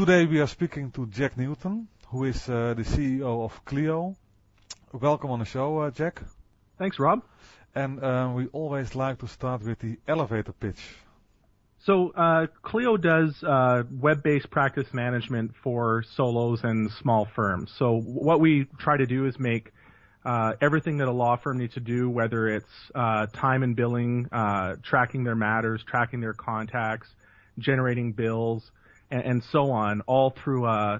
Today we are speaking to Jack Newton, who is uh, the CEO of Clio. Welcome on the show, uh, Jack. Thanks, Rob. And uh, we always like to start with the elevator pitch. So uh, Clio does uh, web-based practice management for solos and small firms. So what we try to do is make uh, everything that a law firm needs to do, whether it's uh, time and billing, uh, tracking their matters, tracking their contacts, generating bills, and, and so on, all through uh,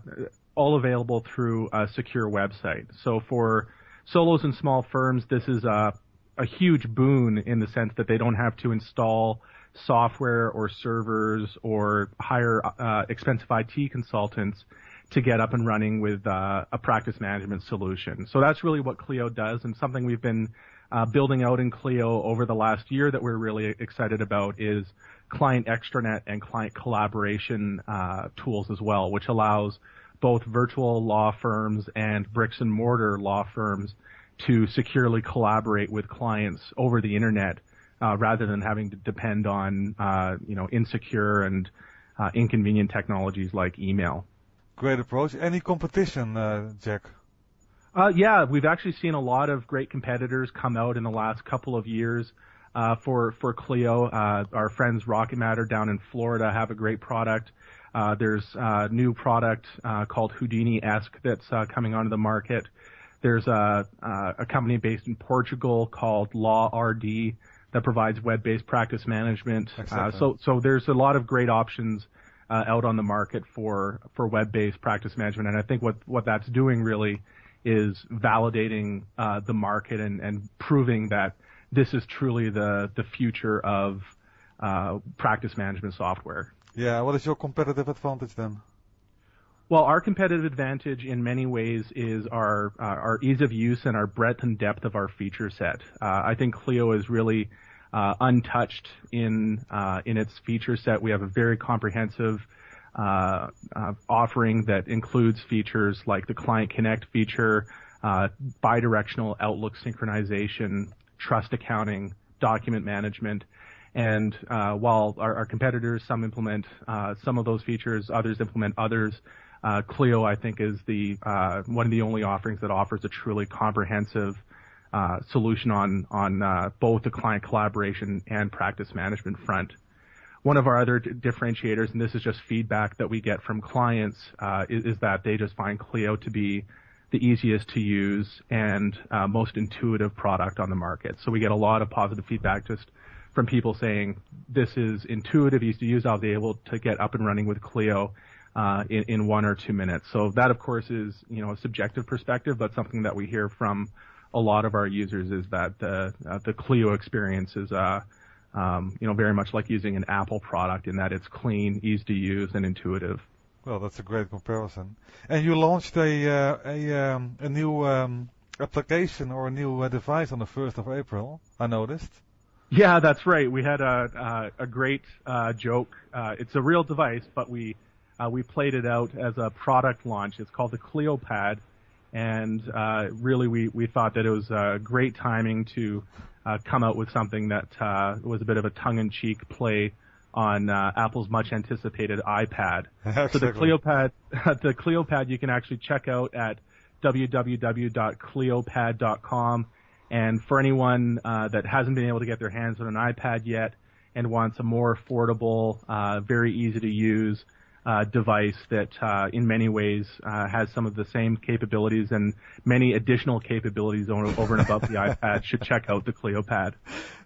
all available through a secure website. So for solos and small firms, this is a, a huge boon in the sense that they don't have to install software or servers or hire uh, expensive IT consultants to get up and running with uh, a practice management solution. So that's really what Clio does and something we've been uh, building out in Clio over the last year that we're really excited about is client extranet and client collaboration uh, tools as well, which allows both virtual law firms and bricks and mortar law firms to securely collaborate with clients over the internet uh, rather than having to depend on uh, you know insecure and uh, inconvenient technologies like email. Great approach. Any competition, uh, Jack? Uh, yeah, we've actually seen a lot of great competitors come out in the last couple of years. Uh, for for Clio, Uh, our friends Rocket Matter down in Florida have a great product. Uh, there's a new product uh, called HoudiniEsq that's uh, coming onto the market. There's a, uh a company based in Portugal called Law RD that provides web-based practice management. Uh, so, so there's a lot of great options uh, out on the market for for web-based practice management, and I think what what that's doing really is validating uh, the market and and proving that this is truly the the future of practice management software. Yeah, what is your competitive advantage then? Well, our competitive advantage in many ways is our uh, our ease of use and our breadth and depth of our feature set. Uh, I think Clio is really uh, untouched in uh, in its feature set. We have a very comprehensive uh, uh, offering that includes features like the Client Connect feature, uh bidirectional Outlook synchronization, trust accounting, document management, and uh, while our, our, competitors, some implement uh, some of those features, others implement others. Uh, Clio, I think, is the uh, one of the only offerings that offers a truly comprehensive uh, solution on on uh, both the client collaboration and practice management front. One of our other d- differentiators, and this is just feedback that we get from clients, is, is, that they just find Clio to be the easiest to use and most intuitive product on the market. So we get a lot of positive feedback just from people saying this is intuitive, easy to use. I'll be able to get up and running with Clio uh, in, in one or two minutes. So that, of course, is you know a subjective perspective, but something that we hear from a lot of our users is that the uh, the Clio experience is uh, um, you know very much like using an Apple product in that it's clean, easy to use, and intuitive. Well, that's a great comparison. And you launched a uh, a um, a new um, application or a new uh, device on the first of April. I noticed. Yeah, that's right. We had a a, a great uh, joke. Uh, it's a real device, but we uh, we played it out as a product launch. It's called the ClioPad, and uh, really we we thought that it was great timing to come out with something that was a bit of a tongue-in-cheek play on uh, Apple's much anticipated iPad. Exactly. So the ClioPad, the ClioPad, you can actually check out at www.cliopad.com. and for anyone uh, that hasn't been able to get their hands on an iPad yet and wants a more affordable, uh, very easy to use uh, device that uh, in many ways uh, has some of the same capabilities and many additional capabilities over, and above the iPad should check out the ClioPad.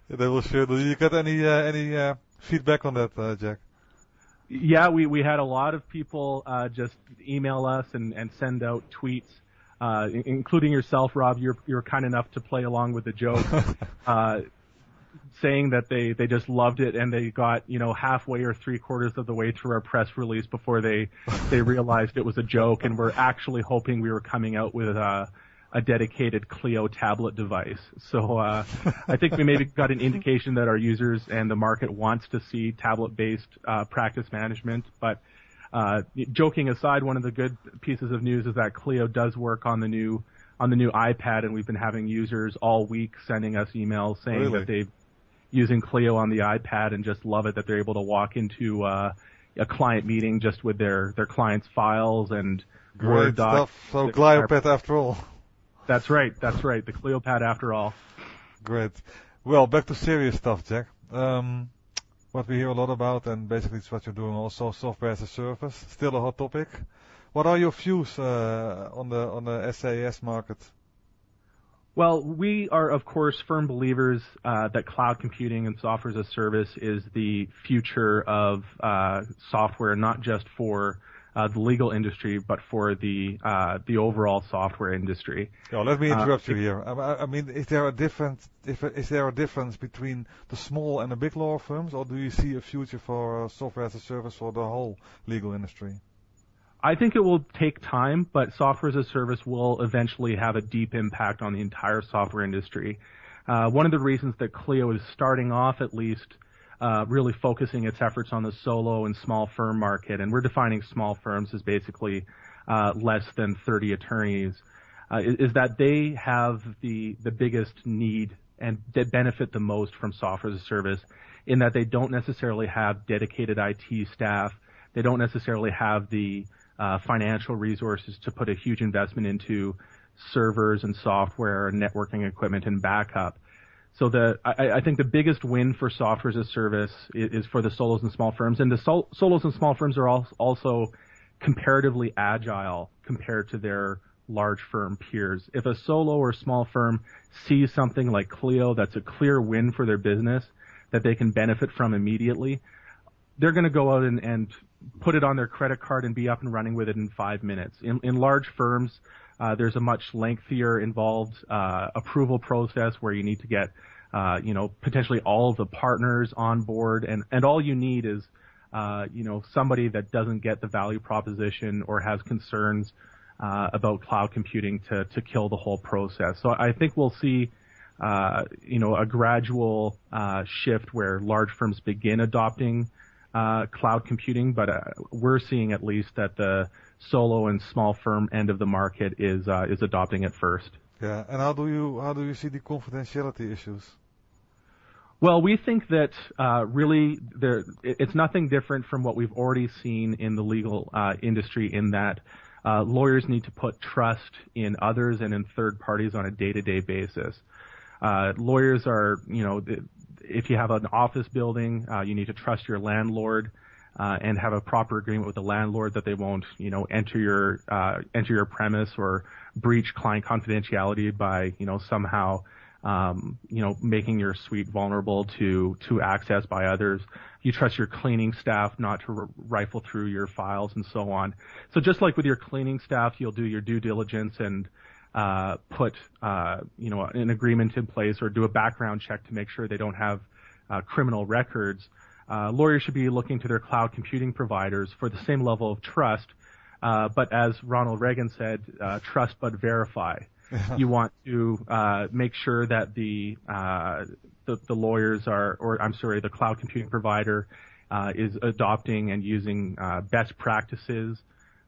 They will sure. Do you get any uh, any feedback on that, Jack? Yeah, we, we had a lot of people just email us and, and send out tweets uh, including yourself, Rob. You're you're kind enough to play along with the joke, uh, saying that they they just loved it and they got you know halfway or three quarters of the way through our press release before they they realized it was a joke and were actually hoping we were coming out with a a dedicated Clio tablet device. So uh, I think we maybe got an indication that our users and the market wants to see tablet-based uh, practice management, but uh, joking aside, one of the good pieces of news is that Clio does work on the new on the new iPad, and we've been having users all week sending us emails saying really? that they've using Clio on the iPad and just love it that they're able to walk into uh, a client meeting just with their their clients' files and Great Word doc. stuff. So ClioPad after all. That's right. That's right. The ClioPad after all. Great. Well, back to serious stuff, Jack. Um, what we hear a lot about, and basically it's what you're doing also, software as a service, still a hot topic. What are your views uh, on the on the SaaS market? Well, we are, of course, firm believers uh, that cloud computing and software as a service is the future of uh, software, not just for uh, the legal industry, but for the uh, the overall software industry. Oh, let me interrupt you here. I, I, mean, is there a difference? If, is there a difference between the small and the big law firms, or do you see a future for uh, software as a service for the whole legal industry? I think it will take time, but software as a service will eventually have a deep impact on the entire software industry. Uh, one of the reasons that Clio is starting off, at least, uh, really focusing its efforts on the solo and small firm market, and we're defining small firms as basically uh, less than 30 attorneys, uh, is, that they have the the biggest need and that benefit the most from software as a service, in that they don't necessarily have dedicated IT staff, they don't necessarily have the uh, financial resources to put a huge investment into servers and software and networking equipment and backup. So the I, I, think the biggest win for software as a service is, is for the solos and small firms, and the sol- solos and small firms are also comparatively agile compared to their large firm peers. If a solo or small firm sees something like Clio that's a clear win for their business that they can benefit from immediately, they're going to go out and, and put it on their credit card and be up and running with it in five minutes. In, in large firms, uh, there's a much lengthier involved uh, approval process where you need to get, uh, you know, potentially all the partners on board, and and all you need is, uh, you know, somebody that doesn't get the value proposition or has concerns uh, about cloud computing to to kill the whole process. So I think we'll see. Uh, you know, a gradual shift where large firms begin adopting uh, cloud computing, but we're seeing at least that the solo and small firm end of the market is uh, is adopting it first. Yeah, and how do you how do you see the confidentiality issues? Well, we think that uh, really there, it's nothing different from what we've already seen in the legal uh, industry in that uh, lawyers need to put trust in others and in third parties on a day-to-day basis. Uh, lawyers are, you know, if you have an office building, uh, you need to trust your landlord uh, and have a proper agreement with the landlord that they won't, you know, enter your uh, enter your premise or breach client confidentiality by, you know, somehow, um, you know, making your suite vulnerable to to access by others. You trust your cleaning staff not to r- rifle through your files and so on. So just like with your cleaning staff, you'll do your due diligence and uh, put uh, you know an agreement in place or do a background check to make sure they don't have uh, criminal records. Uh, lawyers should be looking to their cloud computing providers for the same level of trust. Uh, but as Ronald Reagan said, uh, trust but verify. you want to uh make sure that the, the, the lawyers are, or I'm sorry, the cloud computing provider uh is adopting and using uh best practices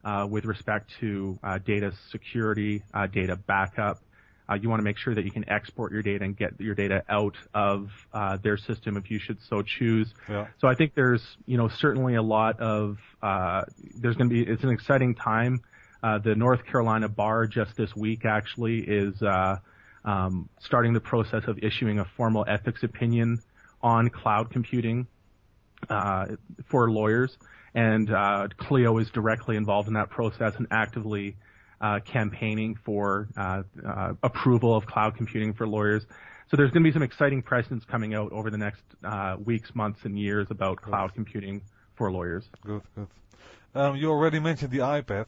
uh, with respect to uh, data security, uh, data backup. Uh, you want to make sure that you can export your data and get your data out of uh, their system if you should so choose. Yeah. So I think there's, you know, certainly a lot of, uh, there's going to be, it's an exciting time. the North Carolina bar just this week actually is um, starting the process of issuing a formal ethics opinion on cloud computing for lawyers and uh, Clio is directly involved in that process and actively uh, campaigning for uh, uh approval of cloud computing for lawyers. So there's going to be some exciting precedents coming out over the next uh, weeks, months, and years about good. cloud computing for lawyers. Good, good. Um, you already mentioned the iPad.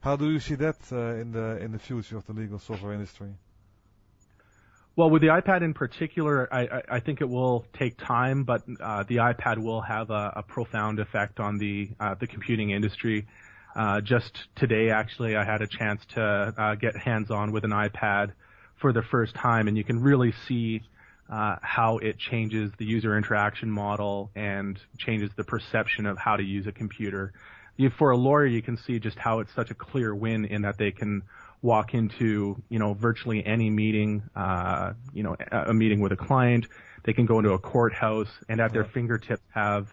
How do you see that uh, in the in the future of the legal software industry? Well, with the iPad in particular, I, I, I think it will take time, but uh, the iPad will have a, a profound effect on the uh, the computing industry. Uh, just today, actually, I had a chance to uh, get hands-on with an iPad for the first time, and you can really see uh, how it changes the user interaction model and changes the perception of how to use a computer. You, for a lawyer, you can see just how it's such a clear win in that they can walk into, you know, virtually any meeting, uh, you know, a meeting with a client. They can go into a courthouse and at their fingertips have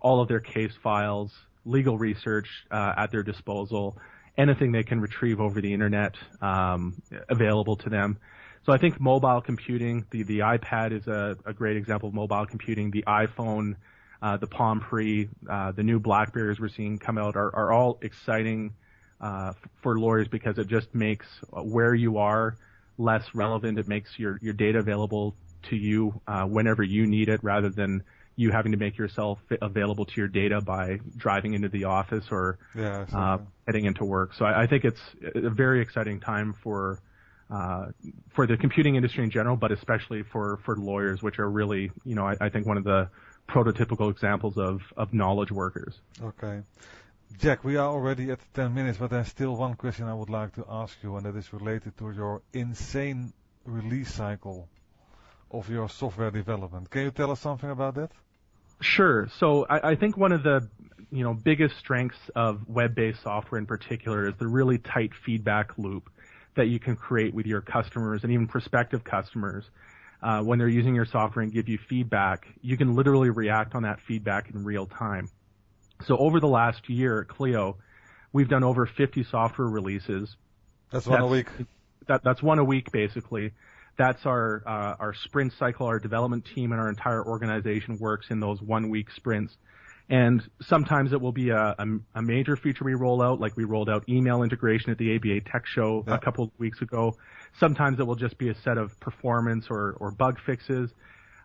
all of their case files, legal research uh, at their disposal, anything they can retrieve over the internet um, available to them. So I think mobile computing, the, the iPad is a, a great example of mobile computing. The iPhone, uh, the Palm Pre, uh, the new Blackberries we're seeing come out are, are all exciting uh, for lawyers because it just makes where you are less relevant. It makes your, your data available to you uh, whenever you need it rather than you having to make yourself available to your data by driving into the office or yeah, uh, heading into work. So I, I, think it's a very exciting time for uh, for the computing industry in general, but especially for for lawyers, which are really, you know, I, I think one of the prototypical examples of of knowledge workers. Okay. Jack, we are already at 10 minutes, but there's still one question I would like to ask you, and that is related to your insane release cycle of your software development. Can you tell us something about that? Sure. So I, I think one of the you know biggest strengths of web-based software in particular is the really tight feedback loop that you can create with your customers and even prospective customers. Uh, when they're using your software and give you feedback, you can literally react on that feedback in real time. So over the last year at Clio, we've done over 50 software releases. That's one that's, a week. That, that's one a week basically. That's our uh, our sprint cycle. Our development team and our entire organization works in those one week sprints. And sometimes it will be a, a, a, major feature we roll out, like we rolled out email integration at the ABA Tech Show yeah. a couple of weeks ago. Sometimes it will just be a set of performance or, or bug fixes.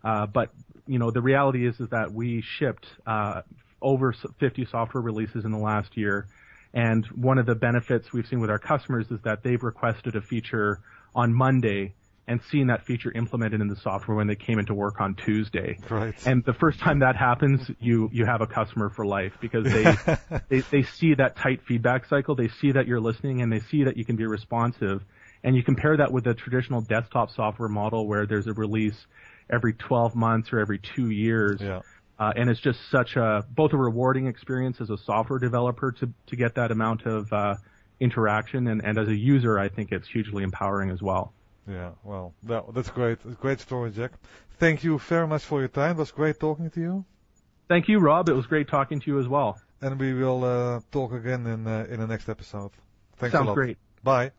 Uh, but you know the reality is is that we shipped uh, over 50 software releases in the last year, and one of the benefits we've seen with our customers is that they've requested a feature on Monday and seeing that feature implemented in the software when they came into work on Tuesday. Right. And the first time that happens, you you have a customer for life because they they they see that tight feedback cycle, they see that you're listening, and they see that you can be responsive. And you compare that with a traditional desktop software model where there's a release every 12 months or every two years. Yeah. Uh, and it's just such a both a rewarding experience as a software developer to to get that amount of uh, interaction, and, and as a user, I think it's hugely empowering as well. Yeah, well, that, that's great. Great story, Jack. Thank you very much for your time. It was great talking to you. Thank you, Rob. It was great talking to you as well. And we will uh, talk again in uh, in the next episode. Thanks Sounds a lot. great. Bye.